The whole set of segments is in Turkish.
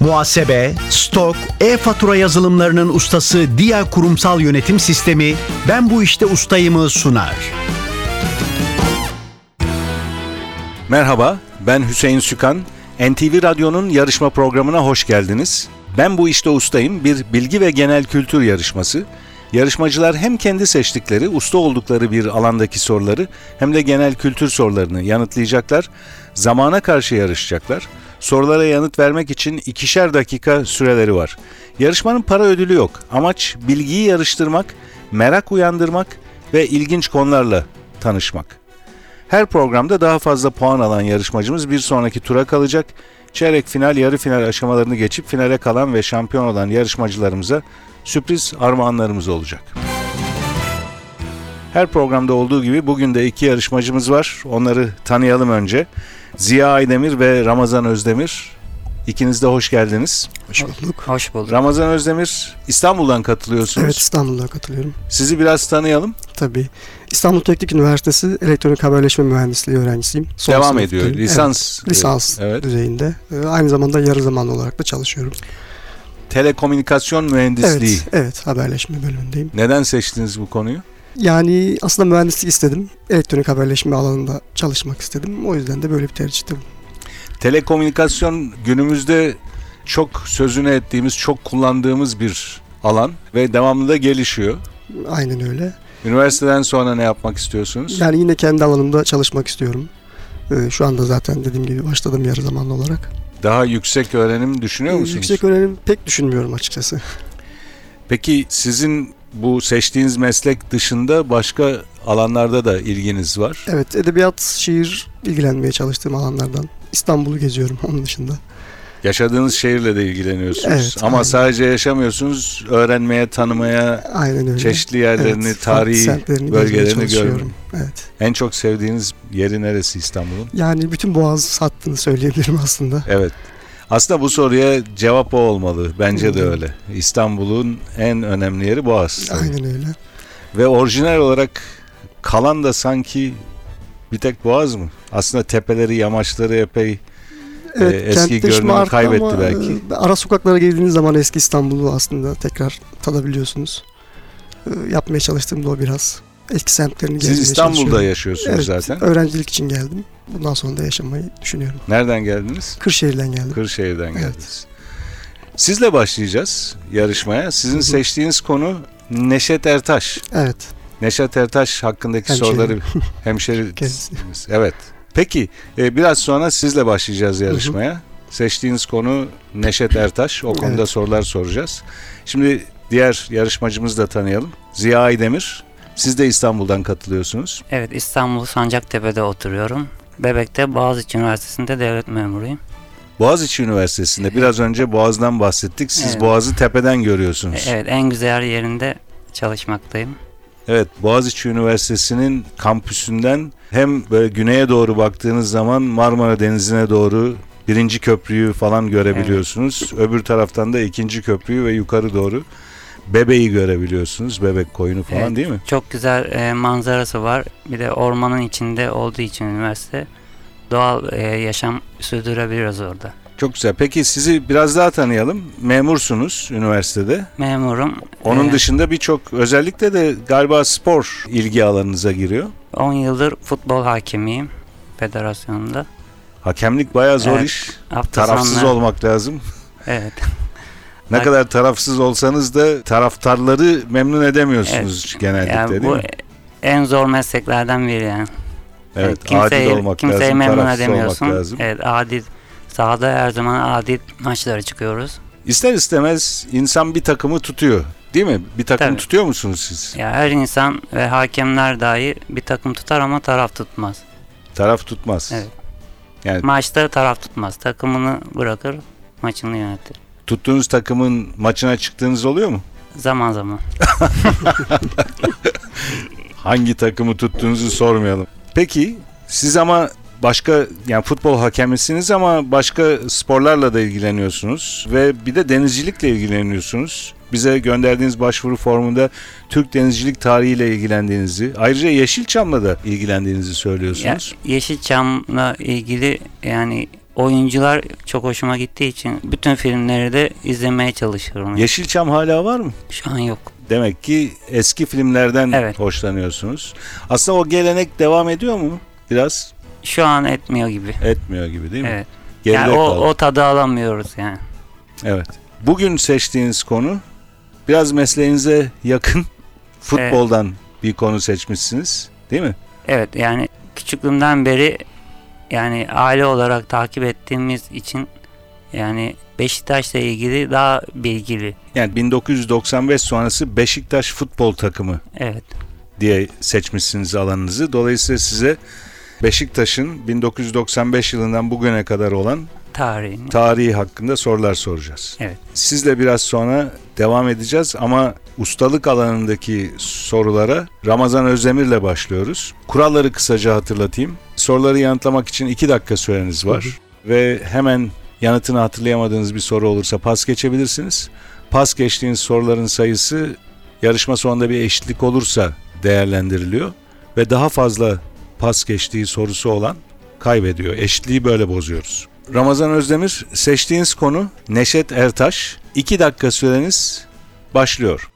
Muhasebe, stok, e-fatura yazılımlarının ustası Dia Kurumsal Yönetim Sistemi Ben Bu İşte Ustayım'ı sunar. Merhaba, ben Hüseyin Sükan. NTV Radyo'nun yarışma programına hoş geldiniz. Ben bu işte ustayım bir bilgi ve genel kültür yarışması. Yarışmacılar hem kendi seçtikleri, usta oldukları bir alandaki soruları hem de genel kültür sorularını yanıtlayacaklar. Zamana karşı yarışacaklar. Sorulara yanıt vermek için ikişer dakika süreleri var. Yarışmanın para ödülü yok. Amaç bilgiyi yarıştırmak, merak uyandırmak ve ilginç konularla tanışmak. Her programda daha fazla puan alan yarışmacımız bir sonraki tura kalacak. Çeyrek final, yarı final aşamalarını geçip finale kalan ve şampiyon olan yarışmacılarımıza sürpriz armağanlarımız olacak. Her programda olduğu gibi bugün de iki yarışmacımız var. Onları tanıyalım önce. Ziya Aydemir ve Ramazan Özdemir. İkiniz de hoş geldiniz. Hoş bulduk. Hoş bulduk. Ramazan Özdemir İstanbul'dan katılıyorsunuz. Evet İstanbul'da katılıyorum. Sizi biraz tanıyalım. Tabii. İstanbul Teknik Üniversitesi Elektronik Haberleşme Mühendisliği öğrencisiyim. Son Devam ediyor. Lisans. Evet, lisans Evet. düzeyinde. Ee, Aynı zamanda yarı zamanlı olarak da çalışıyorum. Telekomünikasyon mühendisliği. Evet, evet haberleşme bölümündeyim. Neden seçtiniz bu konuyu? Yani aslında mühendislik istedim. Elektronik haberleşme alanında çalışmak istedim. O yüzden de böyle bir tercihte bulundum. Telekomünikasyon günümüzde çok sözünü ettiğimiz, çok kullandığımız bir alan ve devamlı da gelişiyor. Aynen öyle. Üniversiteden sonra ne yapmak istiyorsunuz? Yani yine kendi alanımda çalışmak istiyorum. Ee, Şu anda zaten dediğim gibi başladım yarı zamanlı olarak. Daha yüksek öğrenim düşünüyor Ee, musunuz? Yüksek öğrenim pek düşünmüyorum açıkçası. Peki sizin bu seçtiğiniz meslek dışında başka alanlarda da ilginiz var. Evet, edebiyat, şiir ilgilenmeye çalıştığım alanlardan. İstanbul'u geziyorum onun dışında. Yaşadığınız şehirle de ilgileniyorsunuz. Evet, Ama aynen. sadece yaşamıyorsunuz, öğrenmeye, tanımaya, Aynen öyle. çeşitli yerlerini, Evet, tarihi bölgelerini görmek. Evet. En çok sevdiğiniz yeri neresi İstanbul'un? Yani bütün boğaz hattını söyleyebilirim aslında. Evet. Aslında bu soruya cevap o olmalı. Bence de öyle. İstanbul'un en önemli yeri Boğaz. tabii. Aynen öyle. Ve orijinal olarak kalan da sanki bir tek Boğaz mı? Aslında tepeleri, yamaçları epey Evet, Ee, eski görünümü kaybetti ama, belki. e, ara sokaklara girdiğiniz zaman eski İstanbul'u aslında tekrar tadabiliyorsunuz. E, Yapmaya çalıştığım da o biraz. Eski semtlerini siz İstanbul'da yaşıyorsunuz Evet, zaten. öğrencilik için geldim. Bundan sonra da yaşamayı düşünüyorum. Nereden geldiniz? Kırşehir'den geldim. Kırşehir'den Evet. geldiniz. Sizle başlayacağız yarışmaya. Sizin Hı hı. seçtiğiniz konu Neşet Ertaş. Evet. Neşet Ertaş hakkındaki Hemşerim. soruları hemşeri. Evet. Peki e, biraz sonra sizle başlayacağız yarışmaya. Seçtiğiniz konu Neşet Ertaş. O konuda Evet. sorular soracağız. Şimdi diğer yarışmacımızı da tanıyalım. Ziya Aydemir. Siz de İstanbul'dan katılıyorsunuz. Evet İstanbul Sancaktepe'de oturuyorum. Bebek'te Boğaziçi Üniversitesi'nde devlet memuruyum. Boğaziçi Üniversitesi'nde biraz önce Boğaz'dan bahsettik. Siz Evet. Boğaz'ı tepeden görüyorsunuz. Evet en güzel yerinde çalışmaktayım. Evet, Boğaziçi Üniversitesi'nin kampüsünden hem böyle güneye doğru baktığınız zaman Marmara Denizi'ne doğru birinci köprüyü falan görebiliyorsunuz. Öbür taraftan da ikinci köprüyü ve yukarı doğru Bebeği görebiliyorsunuz. Bebek koyunu falan Evet. değil mi? Çok güzel e, manzarası var. Bir de ormanın içinde olduğu için üniversite doğal e, yaşam sürdürebiliyoruz orada. Çok güzel. Peki sizi biraz daha tanıyalım. Memursunuz üniversitede. Memurum. Onun E, dışında birçok özellikle de galiba spor ilgi alanınıza giriyor. 10 yıldır futbol hakemiyim federasyonda. Hakemlik bayağı zor Evet. iş. Tarafsız sonları- olmak lazım. Evet. Ne Bak- kadar tarafsız olsanız da taraftarları memnun edemiyorsunuz genellikle Yani değil bu mi? en zor mesleklerden biri yani. Evet, kimseyi, adil olmak kimseyi lazım, memnun edemiyorsun. olmak lazım. Evet adil. Sahada her zaman adil maçlara çıkıyoruz. İster istemez insan bir takımı tutuyor. Değil mi? Bir takım Tabii. tutuyor musunuz siz? Ya her insan ve hakemler dahi bir takım tutar ama taraf tutmaz. Taraf tutmaz. Evet. Yani Maçta taraf tutmaz. Takımını bırakır, maçını yönetir. Tuttuğunuz takımın maçına çıktığınız oluyor mu? Zaman zaman. Hangi takımı tuttuğunuzu sormayalım. Peki siz ama başka yani futbol hakemisiniz ama başka sporlarla da ilgileniyorsunuz ve bir de denizcilikle ilgileniyorsunuz. Bize gönderdiğiniz başvuru formunda Türk denizcilik tarihiyle ilgilendiğinizi, ayrıca Yeşilçam'la da ilgilendiğinizi Ya, söylüyorsunuz. Yeşilçam'la ilgili yani oyuncular çok hoşuma gittiği için bütün filmleri de izlemeye çalışıyorum. Yeşilçam hala var mı? Şu an yok. Demek ki eski filmlerden Evet. hoşlanıyorsunuz. Aslında o gelenek devam ediyor mu? Biraz Şu an etmiyor gibi. etmiyor gibi değil mi? Evet. Geride Yani o, kaldı. o tadı alamıyoruz yani. Evet. Bugün seçtiğiniz konu biraz mesleğinize yakın futboldan bir konu seçmişsiniz. Değil mi? Evet yani küçüklüğümden beri yani aile olarak takip ettiğimiz için yani Beşiktaş'la ilgili daha bilgili. Yani 1995 sonrası Beşiktaş futbol takımı Evet. diye seçmişsiniz alanınızı. Dolayısıyla size Beşiktaş'ın 1995 yılından bugüne kadar olan Tarihini. tarihi hakkında sorular soracağız. Evet. Sizle biraz sonra devam edeceğiz ama ustalık alanındaki sorulara Ramazan Özdemir'le başlıyoruz. Kuralları kısaca hatırlatayım. Soruları yanıtlamak için 2 dakika süreniz var. Ve hemen yanıtını hatırlayamadığınız bir soru olursa pas geçebilirsiniz. Pas geçtiğiniz soruların sayısı yarışma sonunda bir eşitlik olursa değerlendiriliyor. Ve daha fazla pas geçtiği sorusu olan kaybediyor. Eşitliği böyle bozuyoruz. Ramazan Özdemir seçtiğiniz konu Neşet Ertaş. 2 dakika süreniz başlıyor.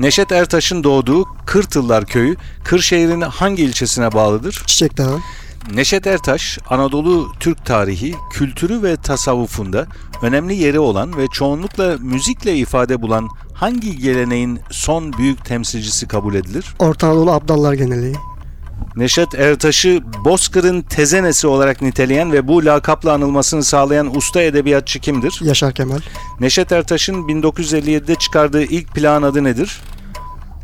Neşet Ertaş'ın doğduğu Kırtıllar Köyü Kırşehir'in hangi ilçesine bağlıdır? Çiçek Dağı, Neşet Ertaş, Anadolu Türk tarihi, kültürü ve tasavvufunda önemli yeri olan ve çoğunlukla müzikle ifade bulan hangi geleneğin son büyük temsilcisi kabul edilir? Orta Anadolu Abdallar Geneliği, Neşet Ertaş'ı Bozkır'ın tezenesi olarak niteleyen ve bu lakapla anılmasını sağlayan usta edebiyatçı kimdir? Yaşar Kemal. Neşet Ertaş'ın 1957'de çıkardığı ilk plan adı nedir?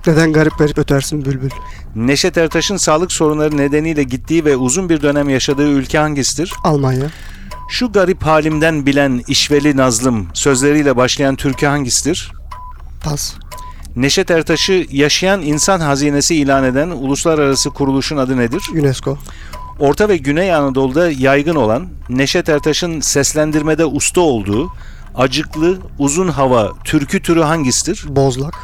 Neden garip garip ötersin bülbül? Neşet Ertaş'ın sağlık sorunları nedeniyle gittiği ve uzun bir dönem yaşadığı ülke hangisidir? Almanya, Şu garip halimden bilen işveli nazlım sözleriyle başlayan türkü hangisidir? Pas, Neşet Ertaş'ı yaşayan insan hazinesi ilan eden uluslararası kuruluşun adı nedir? UNESCO, Orta ve Güney Anadolu'da yaygın olan Neşet Ertaş'ın seslendirmede usta olduğu acıklı uzun hava türkü türü hangisidir? Bozlak,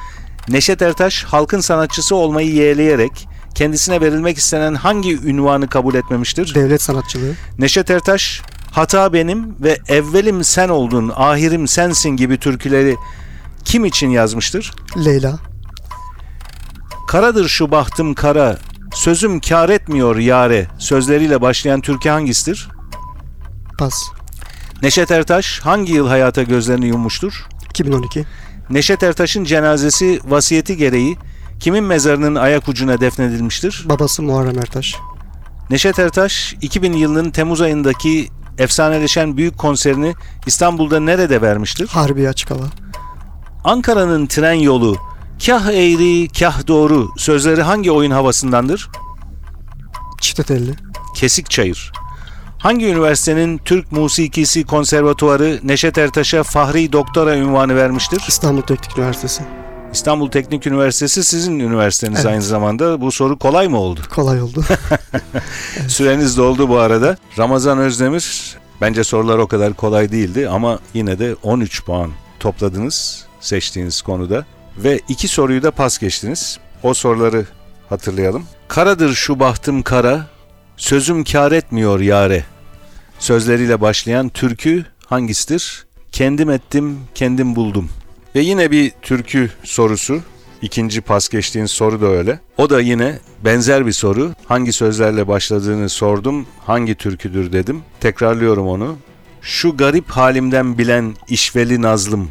Neşet Ertaş halkın sanatçısı olmayı yeğleyerek kendisine verilmek istenen hangi ünvanı kabul etmemiştir? Devlet Sanatçılığı, Neşet Ertaş hata benim ve evvelim sen oldun, ahirim sensin gibi türküleri kim için yazmıştır? Leyla, Karadır şu bahtım kara, sözüm kar etmiyor yare sözleriyle başlayan türkü hangisidir? Pas, Neşet Ertaş hangi yıl hayata gözlerini yummuştur? 2012, Neşet Ertaş'ın cenazesi vasiyeti gereği kimin mezarının ayak ucuna defnedilmiştir? babası Muharrem Ertaş, Neşet Ertaş 2000 yılının Temmuz ayındaki efsaneleşen büyük konserini İstanbul'da nerede vermiştir? Harbiye Açık Hava, Ankara'nın tren yolu kah eğri kah doğru sözleri hangi oyun havasındandır? Çifte Telli, Kesik Çayır. Hangi üniversitenin Türk Musikisi Konservatuarı Neşet Ertaş'a Fahri Doktora ünvanı vermiştir? İstanbul Teknik Üniversitesi. İstanbul Teknik Üniversitesi sizin üniversiteniz Evet. aynı zamanda. Bu soru kolay mı oldu? Kolay oldu. Süreniz doldu bu arada. Ramazan Özdemir, bence sorular o kadar kolay değildi ama yine de 13 puan topladınız seçtiğiniz konuda. Ve iki soruyu da pas geçtiniz. O soruları hatırlayalım. Karadır şu bahtım kara, sözüm kar etmiyor yare. Sözleriyle başlayan türkü hangisidir? Kendim ettim, kendim buldum. Ve yine bir türkü sorusu. İkinci pas geçtiğin soru da öyle. O da yine benzer bir soru. Hangi sözlerle başladığını sordum. Hangi türküdür dedim. Tekrarlıyorum onu. Şu garip halimden bilen işveli nazlım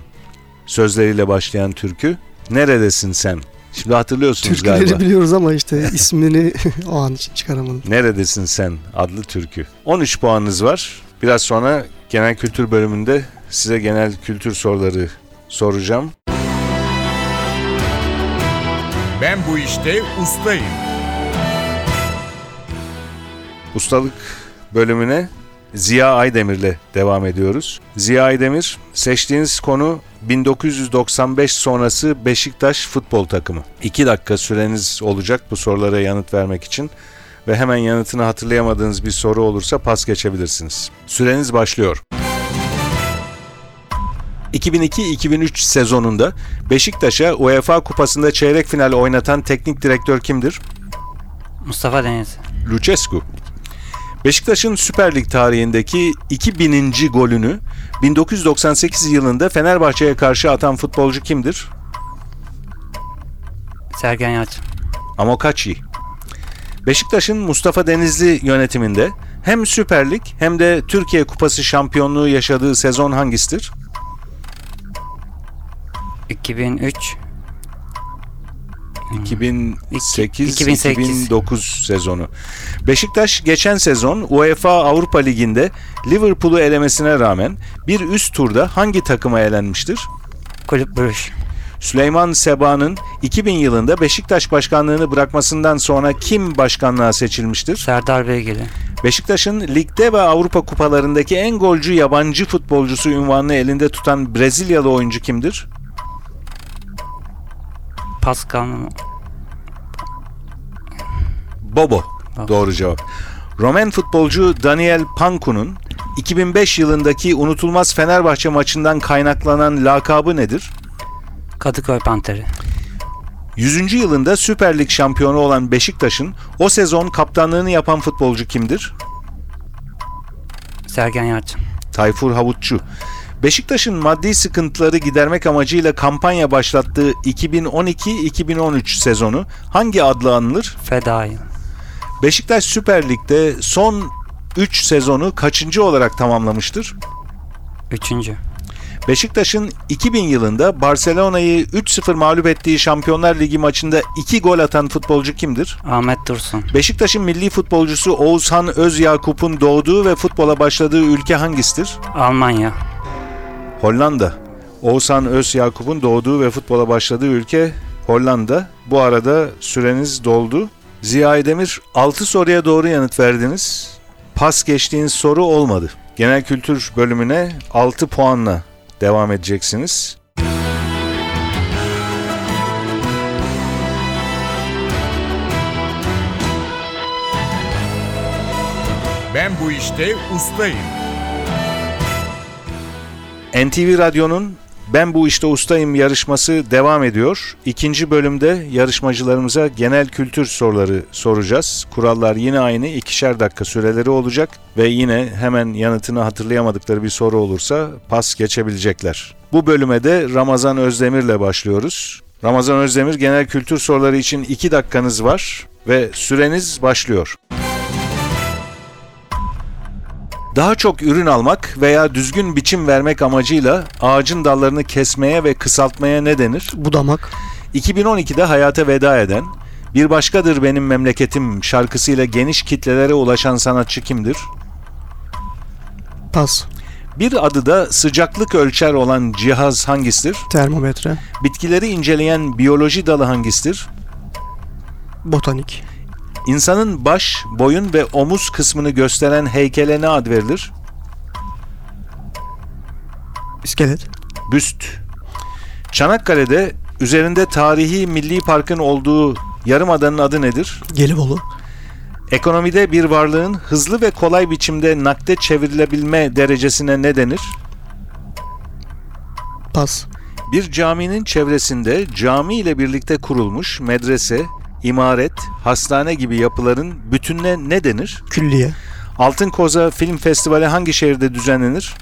sözleriyle başlayan türkü. Neredesin sen? Şimdi hatırlıyorsunuz Türküleri galiba. biliyoruz ama işte ismini o an için çıkaramadım. Neredesin sen adlı türkü. 13 puanınız var. Biraz sonra genel kültür bölümünde size genel kültür soruları soracağım. Ben bu işte ustayım. Ustalık bölümüne Ziya Aydemir'le devam ediyoruz. Ziya Aydemir, seçtiğiniz konu 1995 sonrası Beşiktaş futbol takımı. 2 dakika süreniz olacak bu sorulara yanıt vermek için ve hemen yanıtını hatırlayamadığınız bir soru olursa pas geçebilirsiniz. Süreniz başlıyor. 2002-2003 sezonunda Beşiktaş'a UEFA Kupası'nda çeyrek final oynatan teknik direktör kimdir? Mustafa Deniz. Lucescu. Beşiktaş'ın Süper Lig tarihindeki 2000. golünü 1998 yılında Fenerbahçe'ye karşı atan futbolcu kimdir? Sergen Yalçın. Amokachi. Beşiktaş'ın Mustafa Denizli yönetiminde hem Süper Lig hem de Türkiye Kupası şampiyonluğu yaşadığı sezon hangisidir? 2003. 2008-2009 sezonu. Beşiktaş geçen sezon UEFA Avrupa Ligi'nde Liverpool'u elemesine rağmen bir üst turda hangi takıma elenmiştir? Kulüp Bruges. Süleyman Seba'nın 2000 yılında Beşiktaş başkanlığını bırakmasından sonra kim başkanlığa seçilmiştir? Serdar Beygeli. Beşiktaş'ın ligde ve Avrupa kupalarındaki en golcü yabancı futbolcusu unvanını elinde tutan Brezilyalı oyuncu kimdir? Pascal Bobo. Doğru cevap. Romen futbolcu Daniel Panku'nun 2005 yılındaki unutulmaz Fenerbahçe maçından kaynaklanan lakabı nedir? Kadıköy Panteri. 100. yılında Süper Lig şampiyonu olan Beşiktaş'ın o sezon kaptanlığını yapan futbolcu kimdir? Sergen Yalçın. Tayfur Havutçu. Beşiktaş'ın maddi sıkıntıları gidermek amacıyla kampanya başlattığı 2012-2013 sezonu hangi adla anılır? Fedai. Beşiktaş Süper Lig'de son 3 sezonu kaçıncı olarak tamamlamıştır? Üçüncü. Beşiktaş'ın 2000 yılında Barcelona'yı 3-0 mağlup ettiği Şampiyonlar Ligi maçında 2 gol atan futbolcu kimdir? Ahmet Dursun. Beşiktaş'ın milli futbolcusu Oğuzhan Özyakup'un doğduğu ve futbola başladığı ülke hangisidir? Almanya. Hollanda. Oğuzhan Özyakup'un doğduğu ve futbola başladığı ülke Hollanda. Bu arada süreniz doldu. Ziya Demir 6 soruya doğru yanıt verdiniz. Pas geçtiğiniz soru olmadı. Genel kültür bölümüne 6 puanla devam edeceksiniz. Ben bu işte ustayım. NTV Radyo'nun Ben Bu İşte Ustayım yarışması devam ediyor. İkinci bölümde yarışmacılarımıza genel kültür soruları soracağız. Kurallar yine aynı. ikişer dakika süreleri olacak ve yine hemen yanıtını hatırlayamadıkları bir soru olursa pas geçebilecekler. Bu bölüme de Ramazan Özdemir'le başlıyoruz. Ramazan Özdemir genel kültür soruları için 2 dakikanız var ve süreniz başlıyor. Daha çok ürün almak veya düzgün biçim vermek amacıyla ağacın dallarını kesmeye ve kısaltmaya ne denir? Budamak. 2012'de hayata veda eden, Bir Başkadır Benim Memleketim şarkısıyla geniş kitlelere ulaşan sanatçı kimdir? Pas. Bir adı da sıcaklık ölçer olan cihaz hangisidir? Termometre. Bitkileri inceleyen biyoloji dalı hangisidir? Botanik. İnsanın baş, boyun ve omuz kısmını gösteren heykele ne ad verilir? İskelet. Büst. Çanakkale'de üzerinde tarihi milli parkın olduğu yarımadanın adı nedir? Gelibolu. Ekonomide bir varlığın hızlı ve kolay biçimde nakde çevrilebilme derecesine ne denir? Pas. Bir caminin çevresinde cami ile birlikte kurulmuş medrese, imaret, hastane gibi yapıların bütününe ne denir? Külliye. Altın Koza Film Festivali hangi şehirde düzenlenir?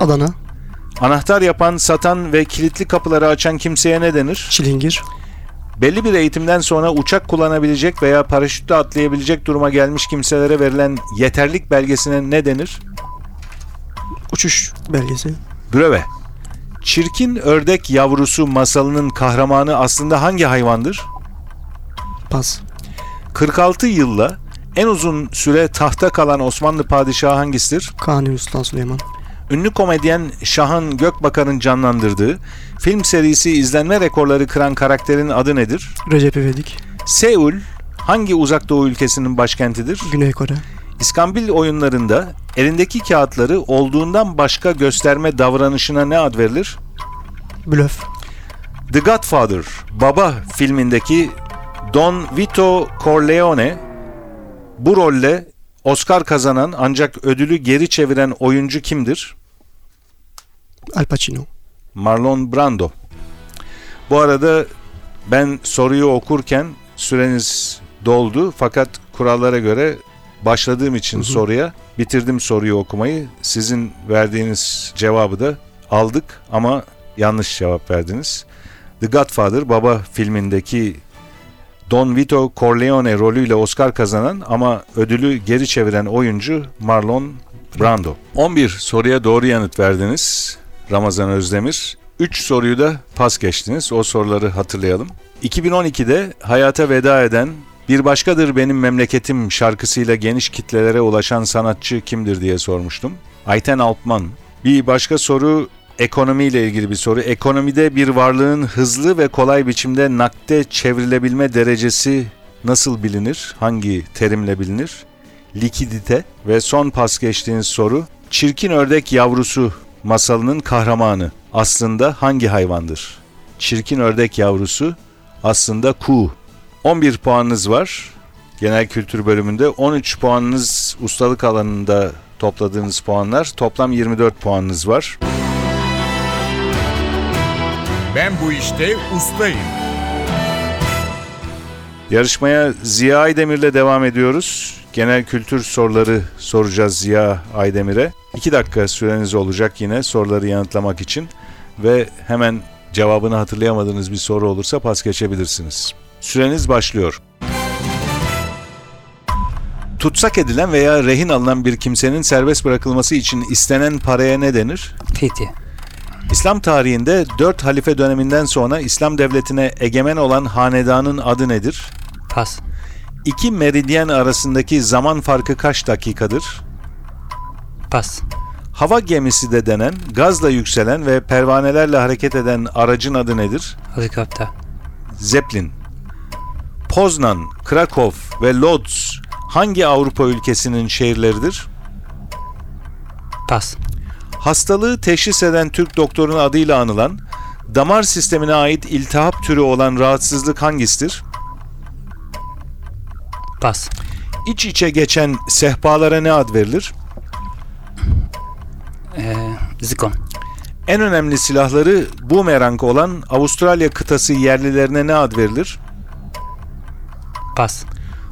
Adana. Anahtar yapan, satan ve kilitli kapıları açan kimseye ne denir? Çilingir. Belli bir eğitimden sonra uçak kullanabilecek veya paraşütle atlayabilecek duruma gelmiş kimselere verilen yeterlik belgesine ne denir? Uçuş belgesi. Breve. Çirkin ördek yavrusu masalının kahramanı aslında hangi hayvandır? Pas. 46 yılla en uzun süre tahta kalan Osmanlı padişahı hangisidir? Kanuni Sultan Süleyman. Ünlü komedyen Şahan Gökbakar'ın canlandırdığı film serisi izlenme rekorları kıran karakterin adı nedir? Recep İvedik. Seul hangi uzak doğu ülkesinin başkentidir? Güney Kore. İskambil oyunlarında elindeki kağıtları olduğundan başka gösterme davranışına ne ad verilir? Blöf. The Godfather, Baba filmindeki Don Vito Corleone bu rolle Oscar kazanan ancak ödülü geri çeviren oyuncu kimdir? Al Pacino. Marlon Brando. Bu arada ben soruyu okurken süreniz doldu fakat kurallara göre başladığım için Hı hı. soruya bitirdim soruyu okumayı. Sizin verdiğiniz cevabı da aldık ama yanlış cevap verdiniz. The Godfather Baba filmindeki Don Vito Corleone rolüyle Oscar kazanan ama ödülü geri çeviren oyuncu Marlon Brando. 11 soruya doğru yanıt verdiniz Ramazan Özdemir. 3 soruyu da pas geçtiniz. O soruları hatırlayalım. 2012'de hayata veda eden Bir Başkadır Benim Memleketim şarkısıyla geniş kitlelere ulaşan sanatçı kimdir diye sormuştum. Ayten Altman. Bir başka soru ekonomiyle ilgili bir soru. Ekonomide bir varlığın hızlı ve kolay biçimde nakde çevrilebilme derecesi nasıl bilinir? Hangi terimle bilinir? Likidite ve son pas geçtiğiniz soru. Çirkin ördek yavrusu masalının kahramanı aslında hangi hayvandır? Çirkin ördek yavrusu aslında kuğu. 11 puanınız var genel kültür bölümünde. 13 puanınız ustalık alanında topladığınız puanlar. Toplam 24 puanınız var. Ben bu işte ustayım. Yarışmaya Ziya Aydemir'le devam ediyoruz. Genel kültür soruları soracağız Ziya Aydemir'e. 2 dakika süreniz olacak yine soruları yanıtlamak için. Ve hemen cevabını hatırlayamadığınız bir soru olursa pas geçebilirsiniz. Süreniz başlıyor. Tutsak edilen veya rehin alınan bir kimsenin serbest bırakılması için istenen paraya ne denir? Fidye. İslam tarihinde 4 halife döneminden sonra İslam devletine egemen olan hanedanın adı nedir? Pas. İki meridyen arasındaki zaman farkı kaç dakikadır? Pas. Hava gemisi de denen, gazla yükselen ve pervanelerle hareket eden aracın adı nedir? Helikopter. Zeppelin. Poznan, Krakow ve Lodz hangi Avrupa ülkesinin şehirleridir? Pas. Hastalığı teşhis eden Türk doktorun adıyla anılan, damar sistemine ait iltihap türü olan rahatsızlık hangisidir? Pas. İç içe geçen sehpalara ne ad verilir? Ee, zikon. En önemli silahları bumerang olan Avustralya kıtası yerlilerine ne ad verilir? Pas.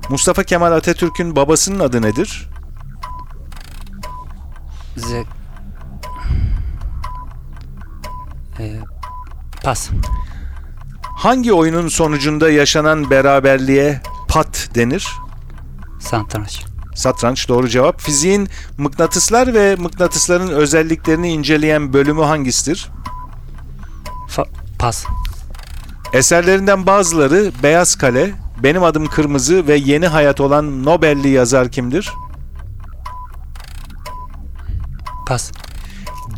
Mustafa Kemal Atatürk'ün babasının adı nedir? Ze... Ee, pas. Hangi oyunun sonucunda yaşanan beraberliğe pat denir? Satranç. Satranç doğru cevap. Fiziğin mıknatıslar ve mıknatısların özelliklerini inceleyen bölümü hangisidir? Fa- pas. Eserlerinden bazıları Beyaz Kale, Benim Adım Kırmızı ve Yeni Hayat olan Nobel'li yazar kimdir? Pas.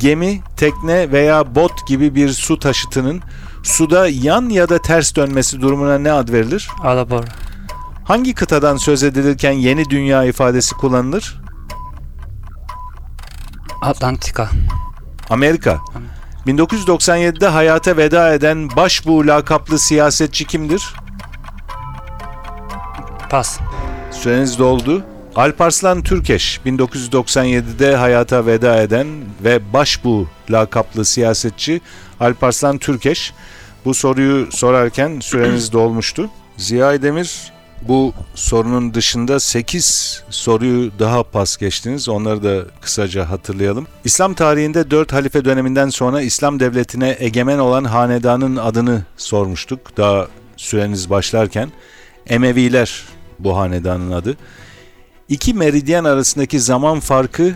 Gemi, tekne veya bot gibi bir su taşıtının suda yan ya da ters dönmesi durumuna ne ad verilir? Alabora. Hangi kıtadan söz edilirken yeni dünya ifadesi kullanılır? Atlantika. Amerika. 1997'de hayata veda eden Başbuğ lakaplı siyasetçi kimdir? Pas. Süreniz doldu. Alparslan Türkeş 1997'de hayata veda eden ve Başbuğ lakaplı siyasetçi Alparslan Türkeş. Bu soruyu sorarken süreniz dolmuştu. Ziya Demir bu sorunun dışında 8 soruyu daha pas geçtiniz. Onları da kısaca hatırlayalım. İslam tarihinde 4 halife döneminden sonra İslam devletine egemen olan hanedanın adını sormuştuk. Daha süreniz başlarken. Emeviler bu hanedanın adı. İki meridyen arasındaki zaman farkı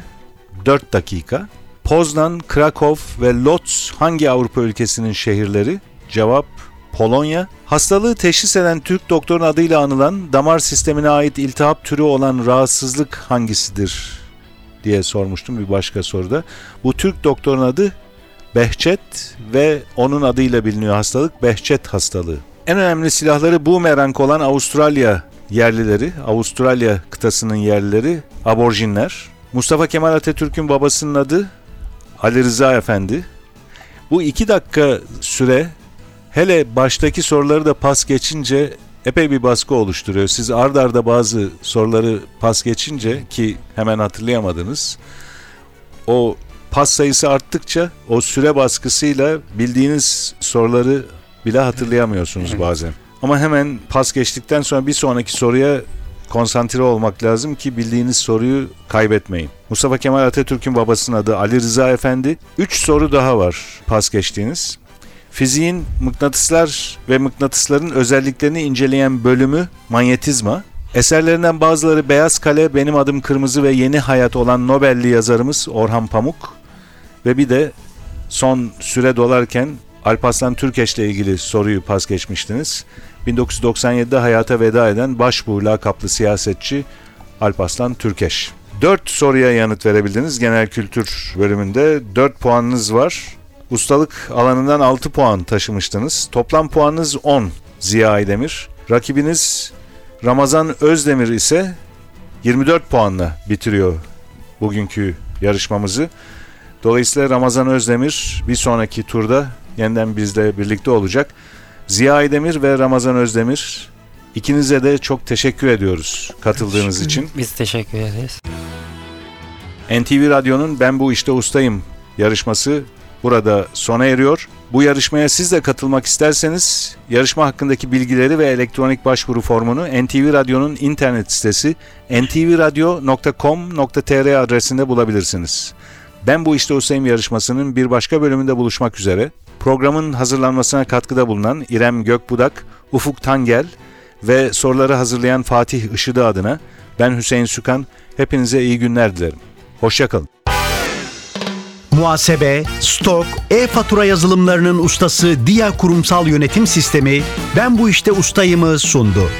4 dakika. Poznan, Krakow ve Lodz hangi Avrupa ülkesinin şehirleri? Cevap Polonya. Hastalığı teşhis eden Türk doktorun adıyla anılan damar sistemine ait iltihap türü olan rahatsızlık hangisidir diye sormuştum bir başka soruda. Bu Türk doktorun adı Behçet ve onun adıyla biliniyor hastalık Behçet hastalığı. En önemli silahları bumerang olan Avustralya yerlileri, Avustralya kıtasının yerlileri aborjinler. Mustafa Kemal Atatürk'ün babasının adı Ali Rıza Efendi. Bu iki dakika süre hele baştaki soruları da pas geçince epey bir baskı oluşturuyor. Siz ard arda bazı soruları pas geçince ki hemen hatırlayamadınız. O pas sayısı arttıkça o süre baskısıyla bildiğiniz soruları bile hatırlayamıyorsunuz bazen. Ama hemen pas geçtikten sonra bir sonraki soruya konsantre olmak lazım ki bildiğiniz soruyu kaybetmeyin. Mustafa Kemal Atatürk'ün babasının adı Ali Rıza Efendi. 3 soru daha var pas geçtiğiniz. Fiziğin mıknatıslar ve mıknatısların özelliklerini inceleyen bölümü manyetizma. Eserlerinden bazıları Beyaz Kale, Benim Adım Kırmızı ve Yeni Hayat olan Nobel'li yazarımız Orhan Pamuk. Ve bir de son süre dolarken Alparslan Türkeş'le ilgili soruyu pas geçmiştiniz. 1997'de hayata veda eden başbuğ lakaplı siyasetçi Alparslan Türkeş. 4 soruya yanıt verebildiniz genel kültür bölümünde. 4 puanınız var. Ustalık alanından 6 puan taşımıştınız. Toplam puanınız 10 Ziya Aydemir. Rakibiniz Ramazan Özdemir ise 24 puanla bitiriyor bugünkü yarışmamızı. Dolayısıyla Ramazan Özdemir bir sonraki turda yeniden bizle birlikte olacak. Ziya Aydemir ve Ramazan Özdemir ikinize de çok teşekkür ediyoruz katıldığınız için. Biz teşekkür ederiz. NTV Radyo'nun Ben Bu İşte Ustayım yarışması burada sona eriyor. Bu yarışmaya siz de katılmak isterseniz yarışma hakkındaki bilgileri ve elektronik başvuru formunu NTV Radyo'nun internet sitesi ntvradio.com.tr adresinde bulabilirsiniz. Ben Bu İşte Ustayım yarışmasının bir başka bölümünde buluşmak üzere. Programın hazırlanmasına katkıda bulunan İrem Gökbudak, Ufuk Tangel ve soruları hazırlayan Fatih Işıdı adına ben Hüseyin Sükan. Hepinize iyi günler dilerim. Hoşçakalın. Muhasebe, stok, e-fatura yazılımlarının ustası Dia Kurumsal Yönetim Sistemi Ben Bu İşte Ustayım'ı sundu.